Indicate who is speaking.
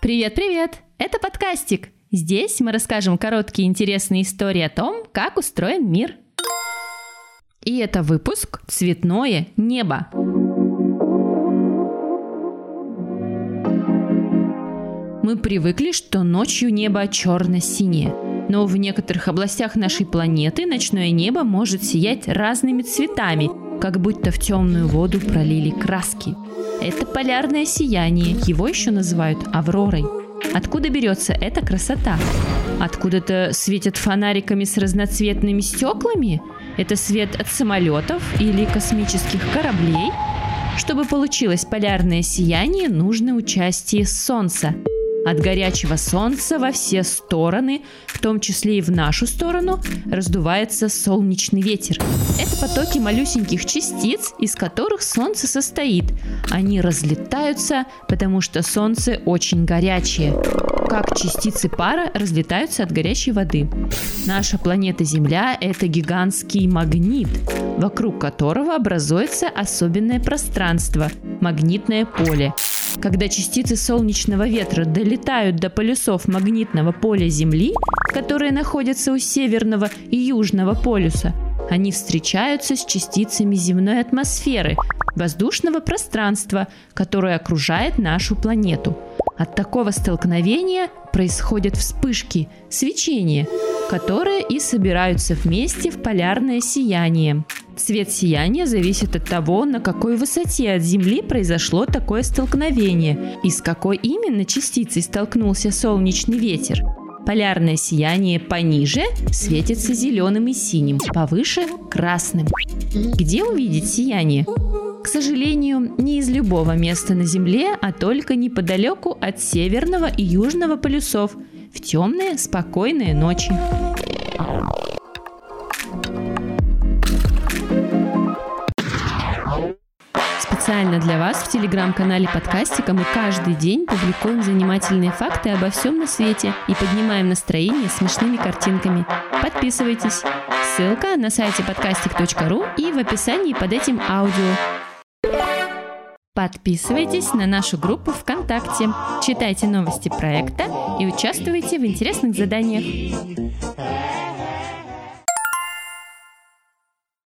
Speaker 1: Привет-привет! Это подкастик. Здесь мы расскажем короткие интересные истории о том, как устроен мир. И это выпуск «Цветное небо». Мы привыкли, что ночью небо черно-синее. Но в некоторых областях нашей планеты ночное небо может сиять разными цветами, как будто в темную воду пролили краски. Это полярное сияние, его еще называют авророй. Откуда берется эта красота? Откуда-то светят фонариками с разноцветными стеклами? Это свет от самолетов или космических кораблей? Чтобы получилось полярное сияние, нужно участие Солнца – от горячего солнца во все стороны, в том числе и в нашу сторону, раздувается солнечный ветер. Это потоки малюсеньких частиц, из которых солнце состоит. Они разлетаются, потому что солнце очень горячее как частицы пара разлетаются от горячей воды. Наша планета Земля – это гигантский магнит, вокруг которого образуется особенное пространство – магнитное поле. Когда частицы солнечного ветра долетают до полюсов магнитного поля Земли, которые находятся у северного и южного полюса, они встречаются с частицами земной атмосферы, воздушного пространства, которое окружает нашу планету. От такого столкновения происходят вспышки, свечения, которые и собираются вместе в полярное сияние. Цвет сияния зависит от того, на какой высоте от Земли произошло такое столкновение и с какой именно частицей столкнулся солнечный ветер. Полярное сияние пониже светится зеленым и синим, повыше – красным. Где увидеть сияние? К сожалению, не из любого места на Земле, а только неподалеку от северного и южного полюсов, в темные спокойные ночи. Специально для вас в телеграм-канале подкастика мы каждый день публикуем занимательные факты обо всем на свете и поднимаем настроение смешными картинками. Подписывайтесь. Ссылка на сайте подкастик.ру и в описании под этим аудио. Подписывайтесь на нашу группу ВКонтакте, читайте новости проекта и участвуйте в интересных заданиях.